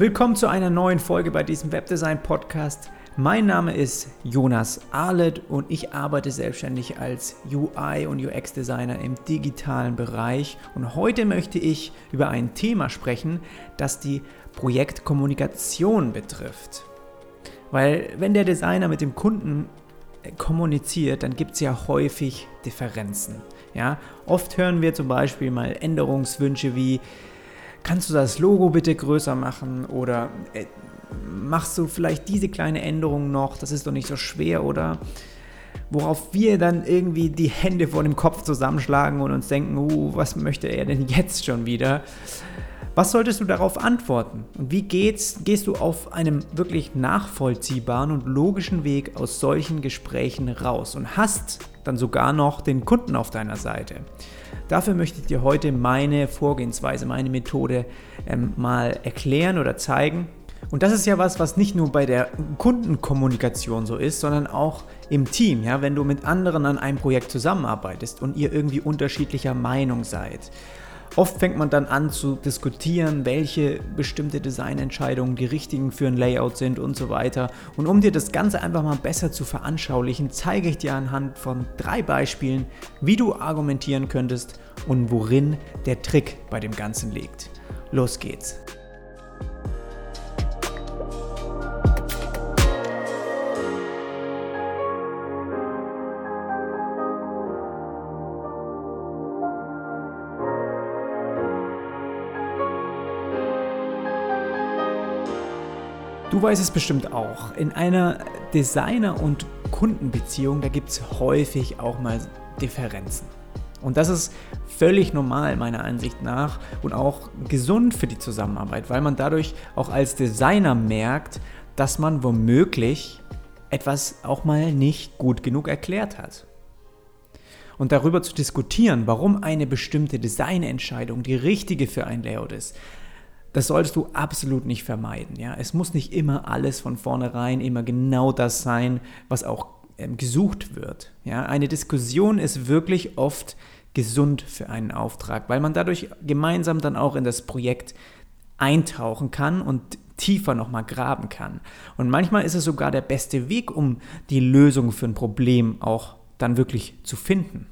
Willkommen zu einer neuen Folge bei diesem Webdesign Podcast. Mein Name ist Jonas Arlet und ich arbeite selbstständig als UI und UX Designer im digitalen Bereich und heute möchte ich über ein Thema sprechen, das die Projektkommunikation betrifft. Weil wenn der Designer mit dem Kunden kommuniziert, dann gibt es ja häufig Differenzen. Ja? Oft hören wir zum Beispiel mal Änderungswünsche wie kannst du das Logo bitte größer machen oder äh, machst du vielleicht diese kleine Änderung noch, das ist doch nicht so schwer oder worauf wir dann irgendwie die Hände vor dem Kopf zusammenschlagen und uns denken, uh, was möchte er denn jetzt schon wieder? Was solltest du darauf antworten? Und wie geht's, gehst du auf einem wirklich nachvollziehbaren und logischen Weg aus solchen Gesprächen raus und hast dann sogar noch den Kunden auf deiner Seite? Dafür möchte ich dir heute meine Vorgehensweise, meine Methode ähm, mal erklären oder zeigen. Und das ist ja was, was nicht nur bei der Kundenkommunikation so ist, sondern auch im Team, ja, wenn du mit anderen an einem Projekt zusammenarbeitest und ihr irgendwie unterschiedlicher Meinung seid. Oft fängt man dann an zu diskutieren, welche bestimmte Designentscheidungen die richtigen für ein Layout sind und so weiter. Und um dir das Ganze einfach mal besser zu veranschaulichen, zeige ich dir anhand von drei Beispielen, wie du argumentieren könntest und worin der Trick bei dem Ganzen liegt. Los geht's! Du weißt es bestimmt auch. In einer Designer- und Kundenbeziehung, da gibt es häufig auch mal Differenzen. Und das ist völlig normal meiner Ansicht nach und auch gesund für die Zusammenarbeit, weil man dadurch auch als Designer merkt, dass man womöglich etwas auch mal nicht gut genug erklärt hat. Und darüber zu diskutieren, warum eine bestimmte Designentscheidung die richtige für ein Layout ist, das solltest du absolut nicht vermeiden. Ja? Es muss nicht immer alles von vornherein immer genau das sein, was auch ähm, gesucht wird. Ja? Eine Diskussion ist wirklich oft gesund für einen Auftrag, weil man dadurch gemeinsam dann auch in das Projekt eintauchen kann und tiefer nochmal graben kann. Und manchmal ist es sogar der beste Weg, um die Lösung für ein Problem auch dann wirklich zu finden.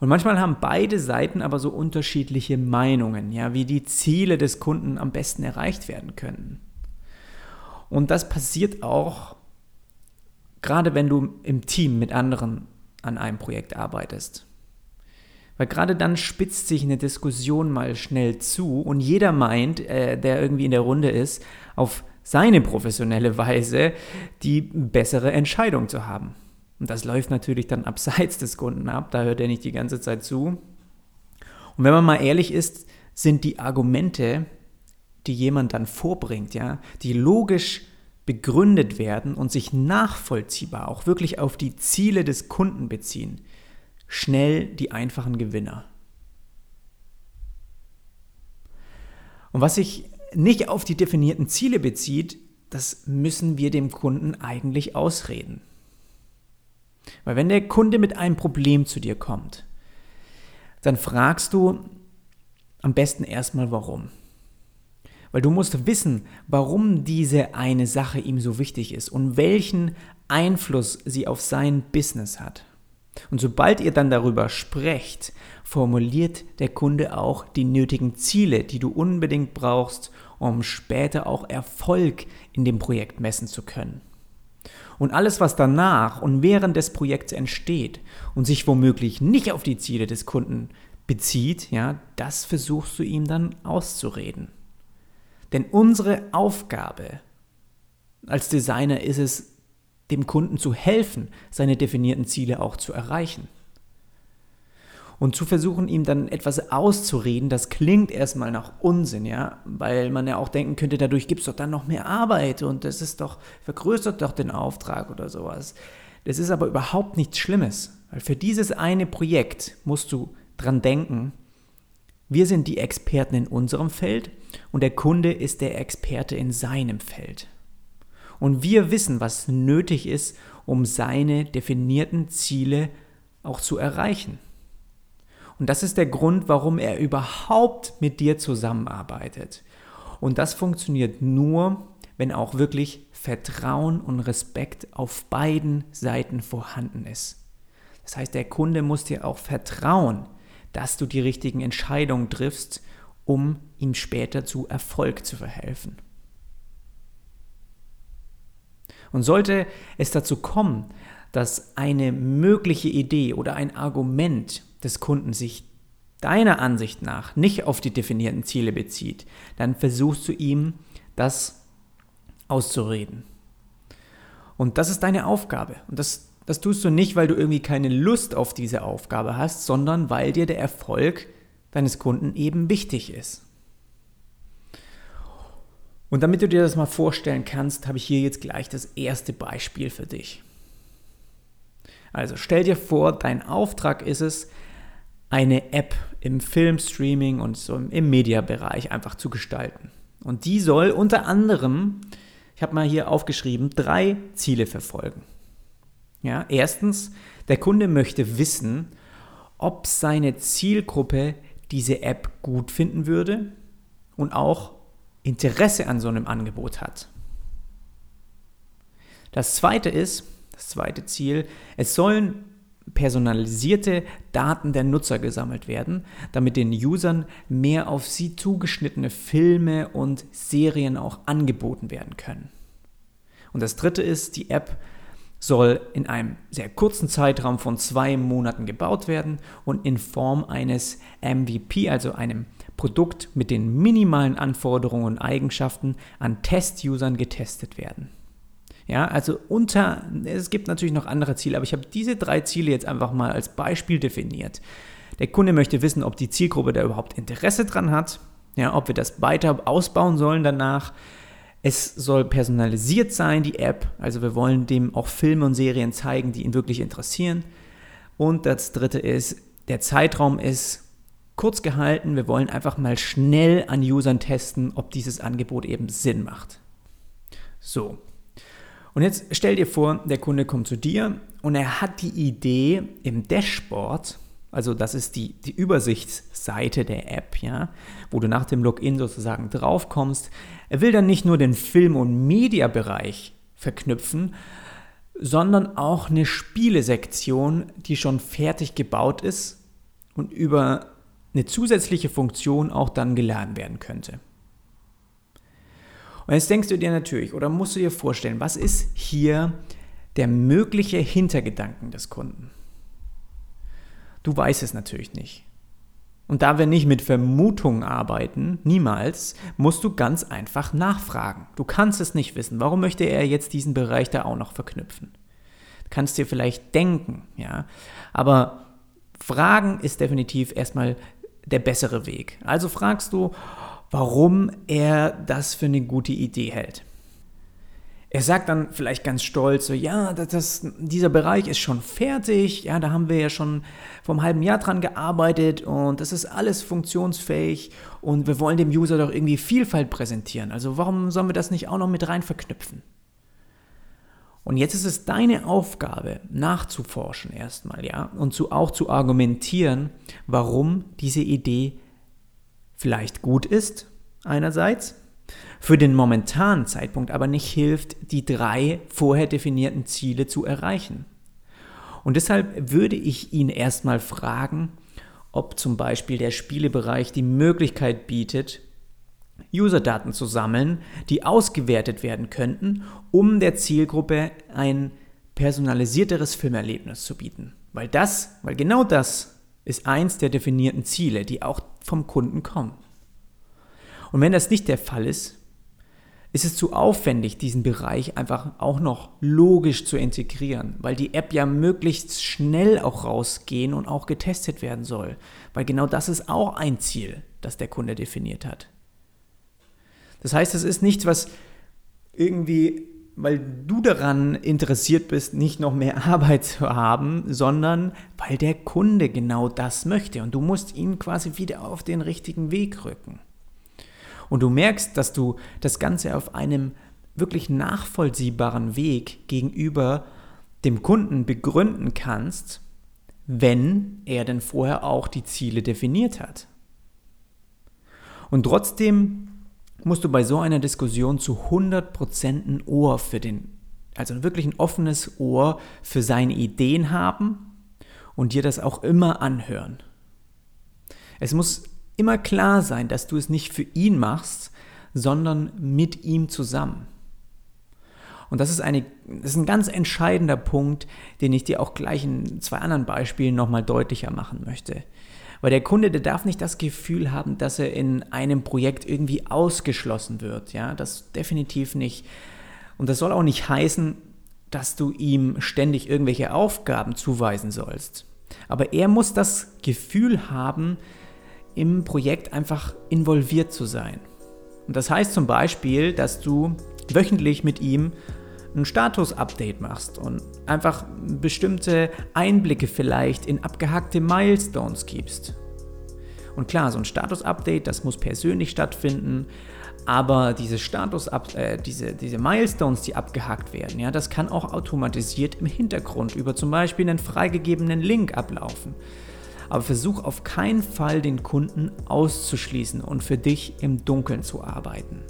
Und manchmal haben beide Seiten aber so unterschiedliche Meinungen, ja, wie die Ziele des Kunden am besten erreicht werden können. Und das passiert auch gerade wenn du im Team mit anderen an einem Projekt arbeitest. Weil gerade dann spitzt sich eine Diskussion mal schnell zu und jeder meint, äh, der irgendwie in der Runde ist, auf seine professionelle Weise die bessere Entscheidung zu haben. Und das läuft natürlich dann abseits des Kunden ab, da hört er nicht die ganze Zeit zu. Und wenn man mal ehrlich ist, sind die Argumente, die jemand dann vorbringt, ja, die logisch begründet werden und sich nachvollziehbar auch wirklich auf die Ziele des Kunden beziehen, schnell die einfachen Gewinner. Und was sich nicht auf die definierten Ziele bezieht, das müssen wir dem Kunden eigentlich ausreden. Weil wenn der Kunde mit einem Problem zu dir kommt, dann fragst du am besten erstmal warum. Weil du musst wissen, warum diese eine Sache ihm so wichtig ist und welchen Einfluss sie auf sein Business hat. Und sobald ihr dann darüber sprecht, formuliert der Kunde auch die nötigen Ziele, die du unbedingt brauchst, um später auch Erfolg in dem Projekt messen zu können. Und alles, was danach und während des Projekts entsteht und sich womöglich nicht auf die Ziele des Kunden bezieht, ja, das versuchst du ihm dann auszureden. Denn unsere Aufgabe als Designer ist es, dem Kunden zu helfen, seine definierten Ziele auch zu erreichen und zu versuchen, ihm dann etwas auszureden, das klingt erstmal nach Unsinn, ja, weil man ja auch denken könnte, dadurch gibt es doch dann noch mehr Arbeit und das ist doch, vergrößert doch den Auftrag oder sowas. Das ist aber überhaupt nichts Schlimmes, weil für dieses eine Projekt musst du dran denken, wir sind die Experten in unserem Feld und der Kunde ist der Experte in seinem Feld. Und wir wissen, was nötig ist, um seine definierten Ziele auch zu erreichen. Und das ist der Grund, warum er überhaupt mit dir zusammenarbeitet. Und das funktioniert nur, wenn auch wirklich Vertrauen und Respekt auf beiden Seiten vorhanden ist. Das heißt, der Kunde muss dir auch vertrauen, dass du die richtigen Entscheidungen triffst, um ihm später zu Erfolg zu verhelfen. Und sollte es dazu kommen, dass eine mögliche Idee oder ein Argument des Kunden sich deiner Ansicht nach nicht auf die definierten Ziele bezieht, dann versuchst du ihm das auszureden. Und das ist deine Aufgabe. Und das, das tust du nicht, weil du irgendwie keine Lust auf diese Aufgabe hast, sondern weil dir der Erfolg deines Kunden eben wichtig ist. Und damit du dir das mal vorstellen kannst, habe ich hier jetzt gleich das erste Beispiel für dich. Also stell dir vor, dein Auftrag ist es, eine App im Filmstreaming und so im Mediabereich einfach zu gestalten. Und die soll unter anderem, ich habe mal hier aufgeschrieben, drei Ziele verfolgen. Ja, erstens, der Kunde möchte wissen, ob seine Zielgruppe diese App gut finden würde und auch Interesse an so einem Angebot hat. Das zweite ist, das zweite Ziel, es sollen personalisierte Daten der Nutzer gesammelt werden, damit den Usern mehr auf sie zugeschnittene Filme und Serien auch angeboten werden können. Und das dritte ist, die App soll in einem sehr kurzen Zeitraum von zwei Monaten gebaut werden und in Form eines MVP, also einem Produkt mit den minimalen Anforderungen und Eigenschaften an Test-Usern getestet werden. Ja, also unter, es gibt natürlich noch andere Ziele, aber ich habe diese drei Ziele jetzt einfach mal als Beispiel definiert. Der Kunde möchte wissen, ob die Zielgruppe da überhaupt Interesse dran hat, ja, ob wir das weiter ausbauen sollen danach, es soll personalisiert sein, die App. Also wir wollen dem auch Filme und Serien zeigen, die ihn wirklich interessieren. Und das dritte ist, der Zeitraum ist kurz gehalten. Wir wollen einfach mal schnell an Usern testen, ob dieses Angebot eben Sinn macht. So. Und jetzt stell dir vor, der Kunde kommt zu dir und er hat die Idee im Dashboard, also das ist die, die Übersichtsseite der App, ja, wo du nach dem Login sozusagen draufkommst. Er will dann nicht nur den Film- und Mediabereich verknüpfen, sondern auch eine Spielesektion, die schon fertig gebaut ist und über eine zusätzliche Funktion auch dann geladen werden könnte. Und jetzt denkst du dir natürlich oder musst du dir vorstellen, was ist hier der mögliche Hintergedanken des Kunden? Du weißt es natürlich nicht. Und da wir nicht mit Vermutungen arbeiten, niemals, musst du ganz einfach nachfragen. Du kannst es nicht wissen. Warum möchte er jetzt diesen Bereich da auch noch verknüpfen? Du kannst dir vielleicht denken, ja. Aber Fragen ist definitiv erstmal der bessere Weg. Also fragst du, warum er das für eine gute Idee hält. Er sagt dann vielleicht ganz stolz, so, ja, das, das, dieser Bereich ist schon fertig, ja, da haben wir ja schon vom halben Jahr dran gearbeitet und das ist alles funktionsfähig und wir wollen dem User doch irgendwie Vielfalt präsentieren. Also warum sollen wir das nicht auch noch mit rein verknüpfen? Und jetzt ist es deine Aufgabe, nachzuforschen erstmal, ja, und zu, auch zu argumentieren, warum diese Idee vielleicht gut ist, einerseits, für den momentanen Zeitpunkt aber nicht hilft, die drei vorher definierten Ziele zu erreichen. Und deshalb würde ich ihn erstmal fragen, ob zum Beispiel der Spielebereich die Möglichkeit bietet, User-Daten zu sammeln, die ausgewertet werden könnten, um der Zielgruppe ein personalisierteres Filmerlebnis zu bieten. Weil das, weil genau das ist eins der definierten Ziele, die auch vom Kunden kommen. Und wenn das nicht der Fall ist, ist es zu aufwendig, diesen Bereich einfach auch noch logisch zu integrieren, weil die App ja möglichst schnell auch rausgehen und auch getestet werden soll. Weil genau das ist auch ein Ziel, das der Kunde definiert hat. Das heißt, es ist nichts, was irgendwie, weil du daran interessiert bist, nicht noch mehr Arbeit zu haben, sondern weil der Kunde genau das möchte und du musst ihn quasi wieder auf den richtigen Weg rücken und du merkst, dass du das Ganze auf einem wirklich nachvollziehbaren Weg gegenüber dem Kunden begründen kannst, wenn er denn vorher auch die Ziele definiert hat. Und trotzdem musst du bei so einer Diskussion zu 100% ein Ohr für den, also wirklich ein offenes Ohr für seine Ideen haben und dir das auch immer anhören. Es muss immer klar sein, dass du es nicht für ihn machst, sondern mit ihm zusammen. Und das ist, eine, das ist ein ganz entscheidender Punkt, den ich dir auch gleich in zwei anderen Beispielen nochmal deutlicher machen möchte. Weil der Kunde, der darf nicht das Gefühl haben, dass er in einem Projekt irgendwie ausgeschlossen wird. Ja, das definitiv nicht. Und das soll auch nicht heißen, dass du ihm ständig irgendwelche Aufgaben zuweisen sollst. Aber er muss das Gefühl haben, im Projekt einfach involviert zu sein. Und das heißt zum Beispiel, dass du wöchentlich mit ihm ein Status-Update machst und einfach bestimmte Einblicke vielleicht in abgehackte Milestones gibst. Und klar, so ein Status-Update, das muss persönlich stattfinden, aber diese Status äh, diese, diese Milestones, die abgehakt werden, ja, das kann auch automatisiert im Hintergrund über zum Beispiel einen freigegebenen Link ablaufen. Aber versuch auf keinen Fall den Kunden auszuschließen und für dich im Dunkeln zu arbeiten.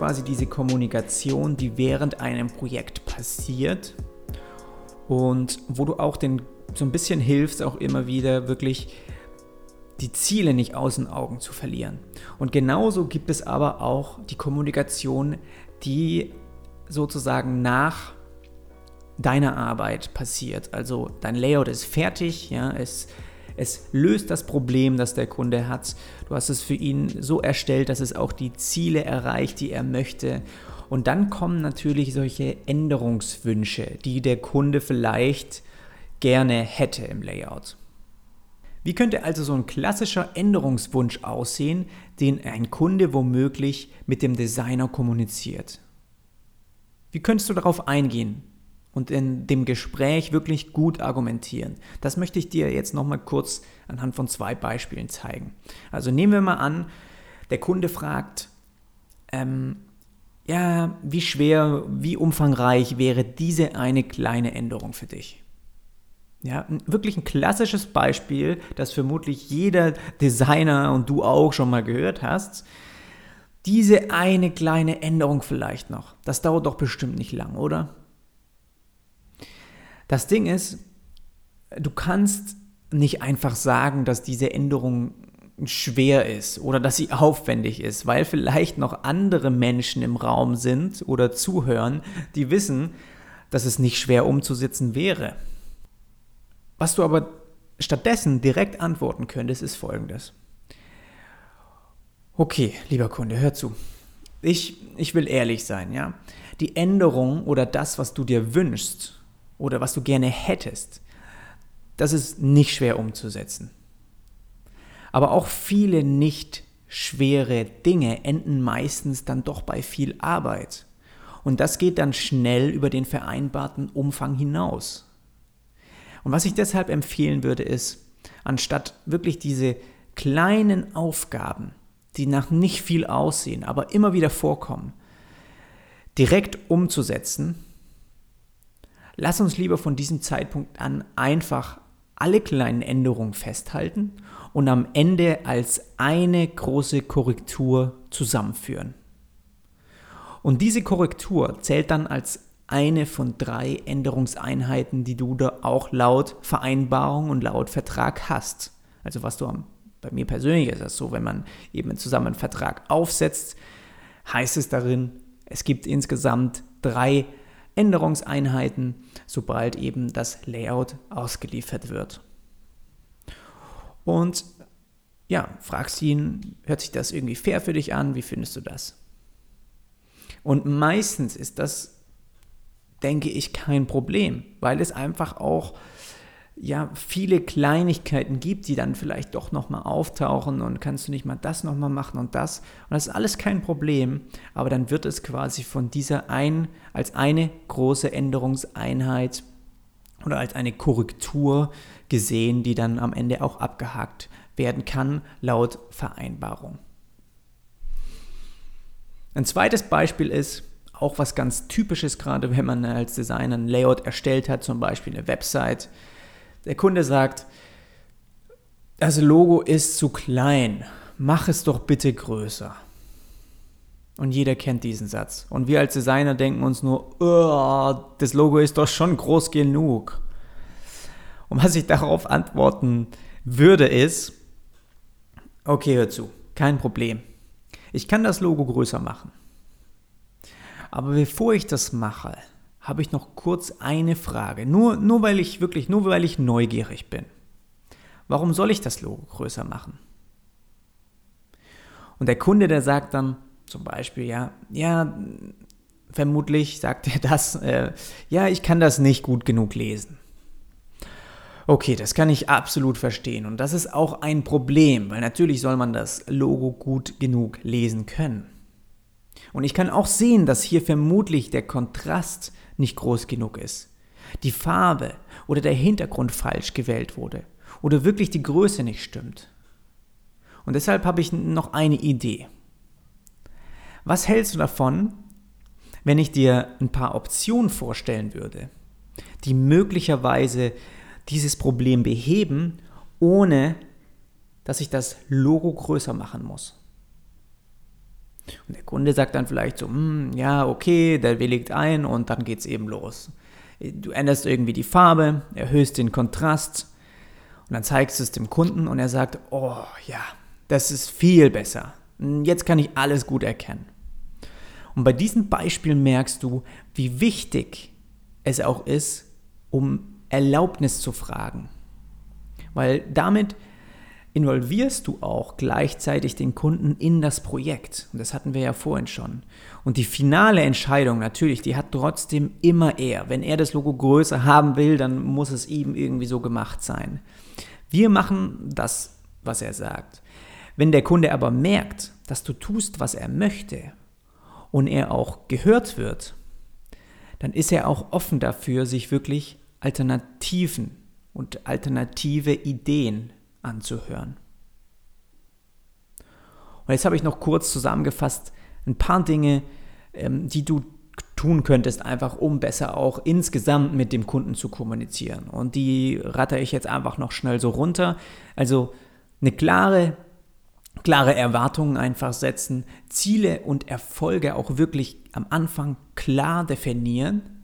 Quasi diese Kommunikation, die während einem Projekt passiert und wo du auch den so ein bisschen hilfst, auch immer wieder wirklich die Ziele nicht aus den Augen zu verlieren. Und genauso gibt es aber auch die Kommunikation, die sozusagen nach deiner Arbeit passiert. Also dein Layout ist fertig, ja, es es löst das Problem, das der Kunde hat. Du hast es für ihn so erstellt, dass es auch die Ziele erreicht, die er möchte. Und dann kommen natürlich solche Änderungswünsche, die der Kunde vielleicht gerne hätte im Layout. Wie könnte also so ein klassischer Änderungswunsch aussehen, den ein Kunde womöglich mit dem Designer kommuniziert? Wie könntest du darauf eingehen? Und in dem Gespräch wirklich gut argumentieren. Das möchte ich dir jetzt nochmal kurz anhand von zwei Beispielen zeigen. Also nehmen wir mal an, der Kunde fragt, ähm, ja, wie schwer, wie umfangreich wäre diese eine kleine Änderung für dich? Ja, wirklich ein klassisches Beispiel, das vermutlich jeder Designer und du auch schon mal gehört hast. Diese eine kleine Änderung vielleicht noch. Das dauert doch bestimmt nicht lang, oder? Das Ding ist, du kannst nicht einfach sagen, dass diese Änderung schwer ist oder dass sie aufwendig ist, weil vielleicht noch andere Menschen im Raum sind oder zuhören, die wissen, dass es nicht schwer umzusetzen wäre. Was du aber stattdessen direkt antworten könntest, ist folgendes. Okay, lieber Kunde, hör zu. Ich, ich will ehrlich sein, ja. Die Änderung oder das, was du dir wünschst, oder was du gerne hättest, das ist nicht schwer umzusetzen. Aber auch viele nicht schwere Dinge enden meistens dann doch bei viel Arbeit. Und das geht dann schnell über den vereinbarten Umfang hinaus. Und was ich deshalb empfehlen würde, ist, anstatt wirklich diese kleinen Aufgaben, die nach nicht viel aussehen, aber immer wieder vorkommen, direkt umzusetzen, Lass uns lieber von diesem Zeitpunkt an einfach alle kleinen Änderungen festhalten und am Ende als eine große Korrektur zusammenführen. Und diese Korrektur zählt dann als eine von drei Änderungseinheiten, die du da auch laut Vereinbarung und laut Vertrag hast. Also was du am, bei mir persönlich ist das so, wenn man eben zusammen einen Vertrag aufsetzt, heißt es darin, es gibt insgesamt drei Änderungseinheiten, sobald eben das Layout ausgeliefert wird. Und ja, fragst ihn, hört sich das irgendwie fair für dich an? Wie findest du das? Und meistens ist das, denke ich, kein Problem, weil es einfach auch ja viele Kleinigkeiten gibt, die dann vielleicht doch nochmal auftauchen und kannst du nicht mal das nochmal machen und das. Und das ist alles kein Problem, aber dann wird es quasi von dieser ein, als eine große Änderungseinheit oder als eine Korrektur gesehen, die dann am Ende auch abgehakt werden kann, laut Vereinbarung. Ein zweites Beispiel ist, auch was ganz typisches, gerade wenn man als Designer ein Layout erstellt hat, zum Beispiel eine Website. Der Kunde sagt, das Logo ist zu klein, mach es doch bitte größer. Und jeder kennt diesen Satz. Und wir als Designer denken uns nur, das Logo ist doch schon groß genug. Und was ich darauf antworten würde, ist, okay, hör zu, kein Problem. Ich kann das Logo größer machen. Aber bevor ich das mache, habe ich noch kurz eine Frage. Nur, nur weil ich wirklich, nur weil ich neugierig bin. Warum soll ich das Logo größer machen? Und der Kunde, der sagt dann zum Beispiel, ja, ja, vermutlich sagt er das, äh, ja, ich kann das nicht gut genug lesen. Okay, das kann ich absolut verstehen. Und das ist auch ein Problem, weil natürlich soll man das Logo gut genug lesen können. Und ich kann auch sehen, dass hier vermutlich der Kontrast nicht groß genug ist. Die Farbe oder der Hintergrund falsch gewählt wurde. Oder wirklich die Größe nicht stimmt. Und deshalb habe ich noch eine Idee. Was hältst du davon, wenn ich dir ein paar Optionen vorstellen würde, die möglicherweise dieses Problem beheben, ohne dass ich das Logo größer machen muss? Und der Kunde sagt dann vielleicht so, hm, ja, okay, der willigt ein und dann geht es eben los. Du änderst irgendwie die Farbe, erhöhst den Kontrast und dann zeigst du es dem Kunden und er sagt, oh ja, das ist viel besser. Jetzt kann ich alles gut erkennen. Und bei diesem Beispiel merkst du, wie wichtig es auch ist, um Erlaubnis zu fragen. Weil damit involvierst du auch gleichzeitig den Kunden in das Projekt. Und das hatten wir ja vorhin schon. Und die finale Entscheidung natürlich, die hat trotzdem immer er. Wenn er das Logo größer haben will, dann muss es ihm irgendwie so gemacht sein. Wir machen das, was er sagt. Wenn der Kunde aber merkt, dass du tust, was er möchte und er auch gehört wird, dann ist er auch offen dafür, sich wirklich Alternativen und alternative Ideen anzuhören. Und jetzt habe ich noch kurz zusammengefasst ein paar Dinge, ähm, die du tun könntest, einfach um besser auch insgesamt mit dem Kunden zu kommunizieren. Und die ratter ich jetzt einfach noch schnell so runter. Also eine klare, klare Erwartungen einfach setzen, Ziele und Erfolge auch wirklich am Anfang klar definieren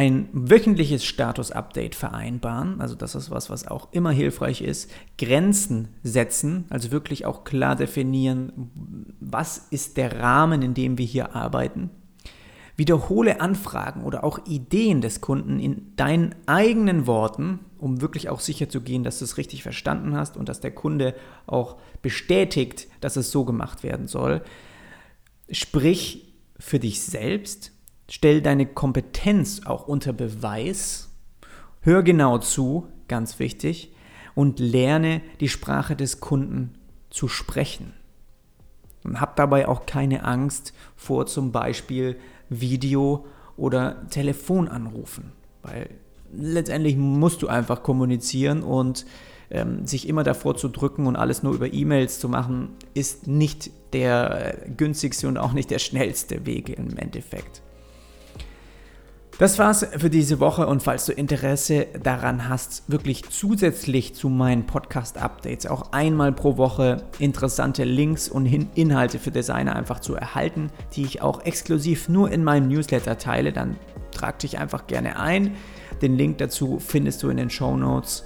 ein wöchentliches Status-Update vereinbaren, also das ist was, was auch immer hilfreich ist, Grenzen setzen, also wirklich auch klar definieren, was ist der Rahmen, in dem wir hier arbeiten. Wiederhole Anfragen oder auch Ideen des Kunden in deinen eigenen Worten, um wirklich auch sicher zu gehen, dass du es richtig verstanden hast und dass der Kunde auch bestätigt, dass es so gemacht werden soll. Sprich für dich selbst, Stell deine Kompetenz auch unter Beweis. Hör genau zu, ganz wichtig, und lerne die Sprache des Kunden zu sprechen. Und hab dabei auch keine Angst vor zum Beispiel Video- oder Telefonanrufen, weil letztendlich musst du einfach kommunizieren und ähm, sich immer davor zu drücken und alles nur über E-Mails zu machen, ist nicht der günstigste und auch nicht der schnellste Weg im Endeffekt. Das war's für diese Woche und falls du Interesse daran hast, wirklich zusätzlich zu meinen Podcast-Updates auch einmal pro Woche interessante Links und Inhalte für Designer einfach zu erhalten, die ich auch exklusiv nur in meinem Newsletter teile, dann trag dich einfach gerne ein. Den Link dazu findest du in den Show Notes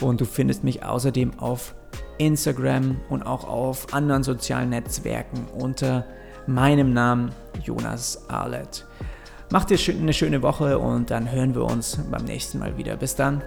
und du findest mich außerdem auf Instagram und auch auf anderen sozialen Netzwerken unter meinem Namen Jonas Arlett. Macht dir eine schöne Woche und dann hören wir uns beim nächsten Mal wieder. Bis dann.